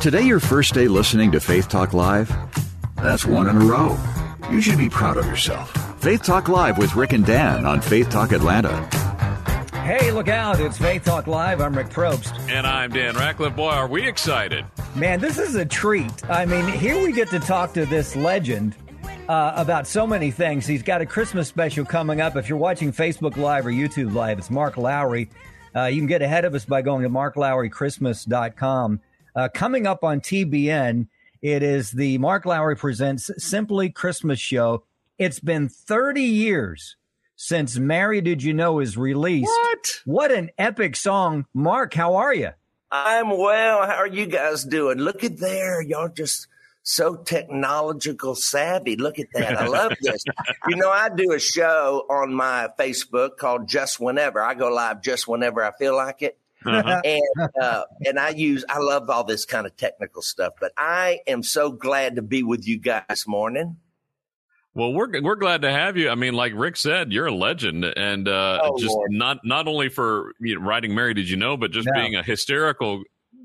Today, your first day listening to Faith Talk Live? That's one in a row. You should be proud of yourself. Faith Talk Live with Rick and Dan on Faith Talk Atlanta. Hey, look out. It's Faith Talk Live. I'm Rick Probst. And I'm Dan Ratcliffe. Boy, are we excited. Man, this is a treat. I mean, here we get to talk to this legend uh, about so many things. He's got a Christmas special coming up. If you're watching Facebook Live or YouTube Live, it's Mark Lowry. Uh, you can get ahead of us by going to marklowrychristmas.com. Uh, coming up on TBN, it is the Mark Lowry Presents Simply Christmas Show. It's been 30 years since Mary Did You Know is released. What? What an epic song. Mark, how are you? I'm well. How are you guys doing? Look at there. Y'all just so technological savvy. Look at that. I love this. you know, I do a show on my Facebook called Just Whenever. I go live just whenever I feel like it. Uh-huh. and uh, and I use I love all this kind of technical stuff, but I am so glad to be with you guys this morning. Well, we're we're glad to have you. I mean, like Rick said, you're a legend, and uh, oh, just Lord. not not only for you know, writing "Mary Did You Know," but just being a hysterical,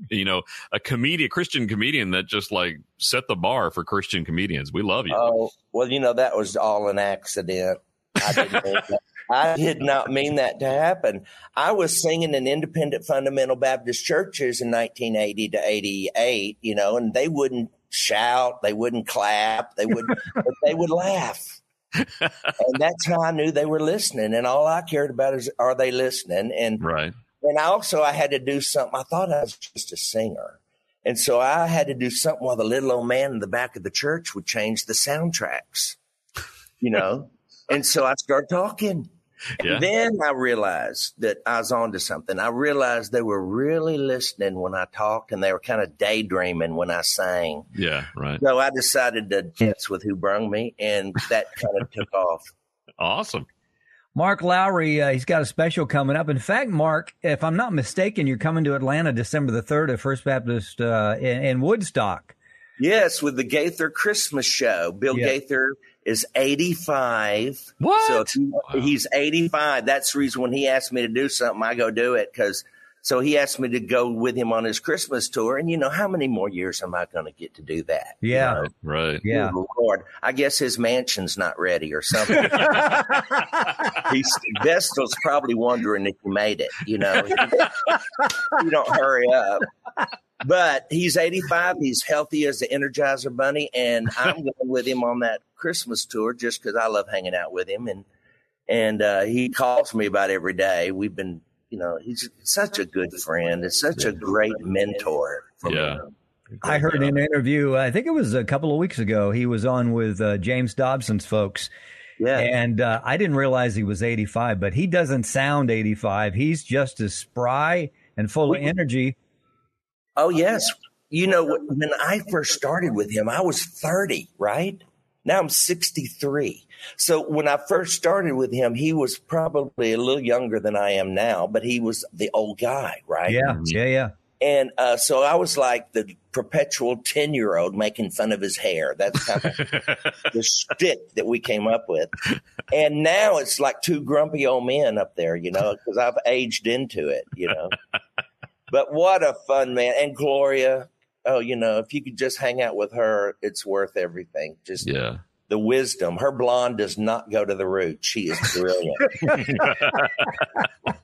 you know, a comedian, Christian comedian that just like set the bar for Christian comedians. We love you. Oh well, you know that was all an accident. I didn't I did not mean that to happen. I was singing in independent fundamental Baptist churches in 1980 to 88, you know, and they wouldn't shout, they wouldn't clap, they would, but they would laugh. and that's how I knew they were listening. And all I cared about is, are they listening? And, right. And I also, I had to do something. I thought I was just a singer. And so I had to do something while the little old man in the back of the church would change the soundtracks, you know? and so I started talking. Yeah. Then I realized that I was onto something. I realized they were really listening when I talked and they were kind of daydreaming when I sang. Yeah, right. So I decided to dance with who brung me and that kind of took off. Awesome. Mark Lowry, uh, he's got a special coming up. In fact, Mark, if I'm not mistaken, you're coming to Atlanta December the 3rd at First Baptist uh, in, in, Woodstock. Yes, with the Gaither Christmas show. Bill yeah. Gaither is 85. What? So he, he's 85. That's the reason when he asked me to do something, I go do it because. So he asked me to go with him on his Christmas tour, and you know how many more years am I going to get to do that? Yeah, you know? right. Yeah, Lord, I guess his mansion's not ready or something. He's Vestal's probably wondering if he made it. You know, you don't hurry up but he's 85. He's healthy as the Energizer Bunny, and I'm going with him on that Christmas tour just because I love hanging out with him. And and uh, he calls me about every day. We've been, you know, he's such a good friend and such a great mentor. yeah. I heard in an interview, I think it was a couple of weeks ago, he was on with uh, James Dobson's folks. Yeah. And uh, I didn't realize he was 85, but he doesn't sound 85. He's just as spry and full of energy Oh, yes. You know, when I first started with him, I was 30, right? Now I'm 63. So when I first started with him, he was probably a little younger than I am now, but he was the old guy, right? Yeah, yeah, yeah. And uh, so I was like the perpetual 10 year old making fun of his hair. That's kind of the stick that we came up with. And now it's like two grumpy old men up there, you know, because I've aged into it, you know. But what a fun man. And Gloria, oh, you know, if you could just hang out with her, it's worth everything. Just yeah. the wisdom. Her blonde does not go to the root. She is brilliant.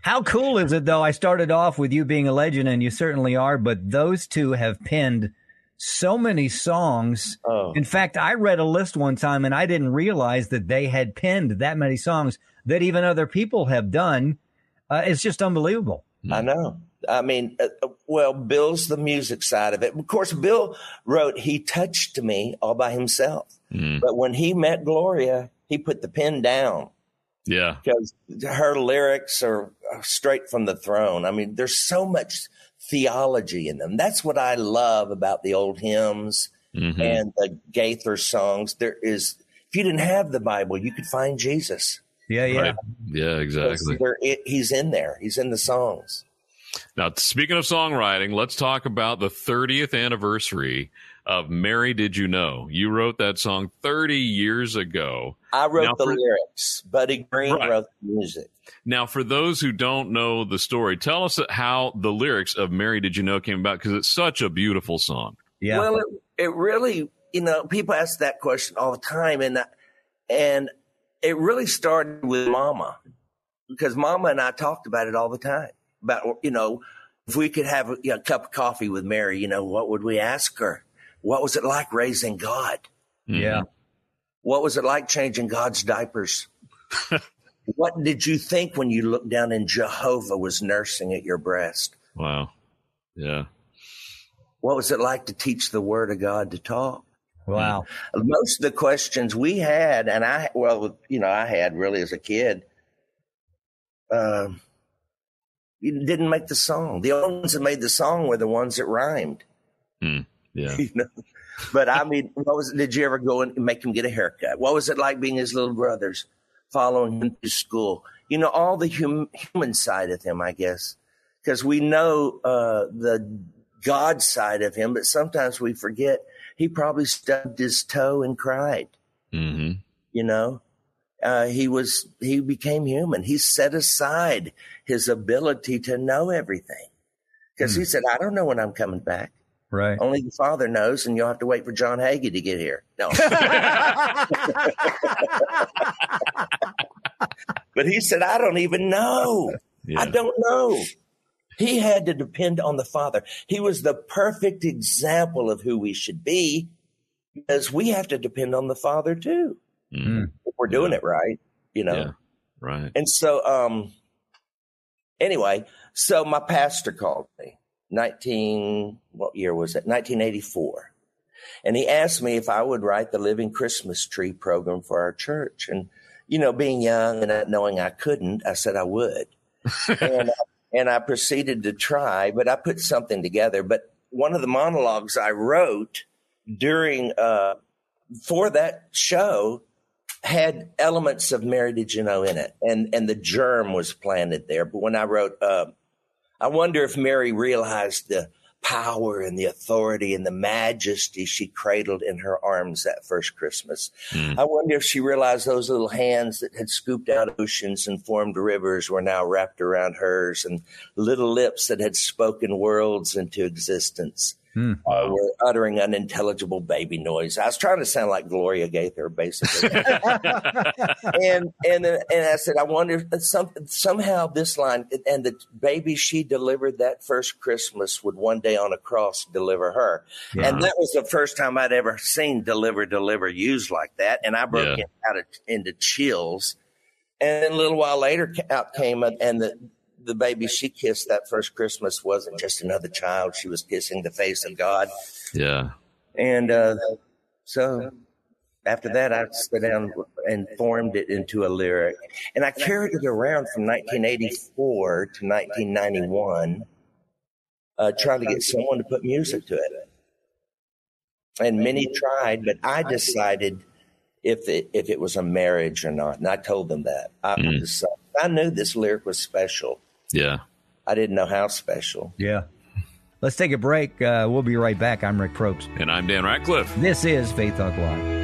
How cool is it though? I started off with you being a legend and you certainly are, but those two have penned so many songs. Oh. In fact, I read a list one time and I didn't realize that they had penned that many songs that even other people have done. Uh, it's just unbelievable. I know. I mean, uh, uh, well, Bill's the music side of it. Of course, Bill wrote "He Touched Me" all by himself, mm. but when he met Gloria, he put the pen down. Yeah, because her lyrics are straight from the throne. I mean, there's so much theology in them. That's what I love about the old hymns mm-hmm. and the Gaither songs. There is, if you didn't have the Bible, you could find Jesus. Yeah, yeah, right. yeah, exactly. It, he's in there. He's in the songs. Now, speaking of songwriting, let's talk about the 30th anniversary of Mary Did You Know? You wrote that song 30 years ago. I wrote now, the for, lyrics. Buddy Greene right. wrote the music. Now, for those who don't know the story, tell us how the lyrics of Mary Did You Know came about because it's such a beautiful song. Yeah. Well, it, it really, you know, people ask that question all the time. And, and it really started with Mama because Mama and I talked about it all the time about, you know, if we could have a, you know, a cup of coffee with Mary, you know, what would we ask her? What was it like raising God? Mm-hmm. Yeah. What was it like changing God's diapers? what did you think when you looked down and Jehovah was nursing at your breast? Wow. Yeah. What was it like to teach the word of God to talk? Wow. Most of the questions we had, and I, well, you know, I had really as a kid, uh, didn't make the song. The only ones that made the song were the ones that rhymed. Mm. Yeah. You know? But I mean, what was did you ever go and make him get a haircut? What was it like being his little brothers, following him to school? You know, all the hum, human side of him, I guess, because we know uh, the God side of him, but sometimes we forget he probably stubbed his toe and cried. Mm-hmm. You know, uh, he was he became human. He set aside his ability to know everything because mm. he said, "I don't know when I'm coming back." Right. Only the Father knows, and you'll have to wait for John Hagee to get here. No. but he said, I don't even know. Yeah. I don't know. He had to depend on the Father. He was the perfect example of who we should be because we have to depend on the Father too. Mm-hmm. We're doing yeah. it right, you know. Yeah. Right. And so um anyway, so my pastor called me 19, what year was it? 1984. And he asked me if I would write the Living Christmas Tree program for our church. And, you know, being young and not knowing I couldn't, I said I would. and, and I proceeded to try, but I put something together. But one of the monologues I wrote during, uh, for that show had elements of Mary Did You Know in it. And, and the germ was planted there. But when I wrote, uh, I wonder if Mary realized the power and the authority and the majesty she cradled in her arms that first Christmas. Mm. I wonder if she realized those little hands that had scooped out oceans and formed rivers were now wrapped around hers and little lips that had spoken worlds into existence. Hmm. Uh, were uttering unintelligible baby noise. I was trying to sound like Gloria Gaither, basically. and and and I said, I wonder if some, somehow this line and the baby she delivered that first Christmas would one day on a cross deliver her. Yeah. And that was the first time I'd ever seen deliver deliver used like that. And I broke yeah. out of, into chills. And then a little while later, out came and the the baby she kissed that first Christmas wasn't just another child. She was kissing the face of God. Yeah. And uh, so after that, I sat down and formed it into a lyric. And I carried it around from 1984 to 1991, uh, trying to get someone to put music to it. And many tried, but I decided if it, if it was a marriage or not. And I told them that. I, mm. I knew this lyric was special. Yeah. I didn't know how special. Yeah. Let's take a break. Uh, we'll be right back. I'm Rick Probst. And I'm Dan Ratcliffe. This is Faith Talk Live.